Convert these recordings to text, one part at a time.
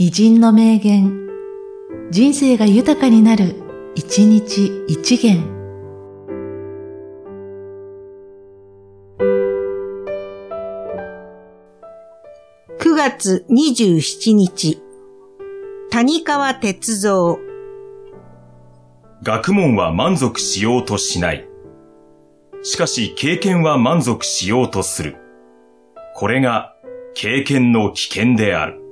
偉人の名言、人生が豊かになる、一日一元。9月27日、谷川哲三。学問は満足しようとしない。しかし経験は満足しようとする。これが経験の危険である。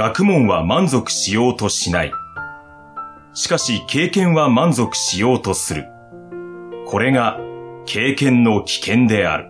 学問は満足しようとしない。しかし経験は満足しようとする。これが経験の危険である。